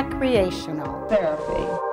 recreational. therapy.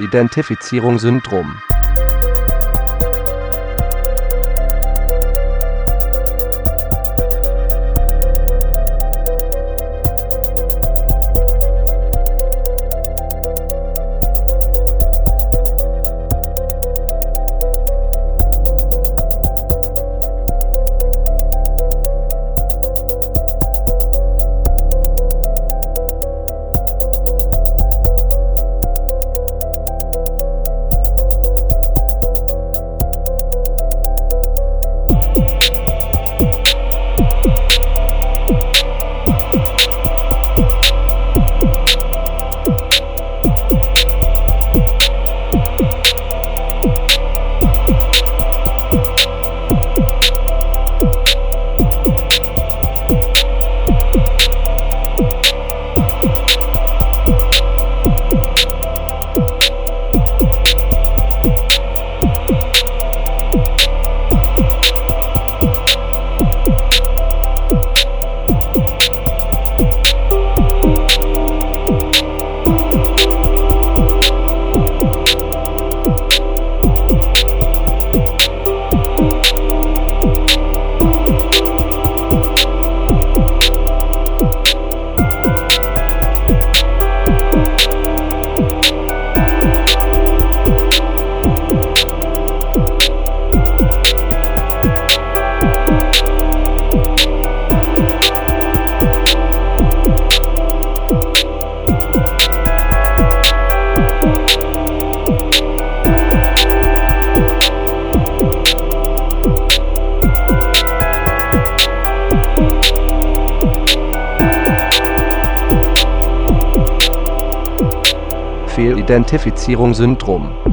Identifizierung Syndrom Fehlidentifizierung-Syndrom Fehlidentifizierung-Syndrom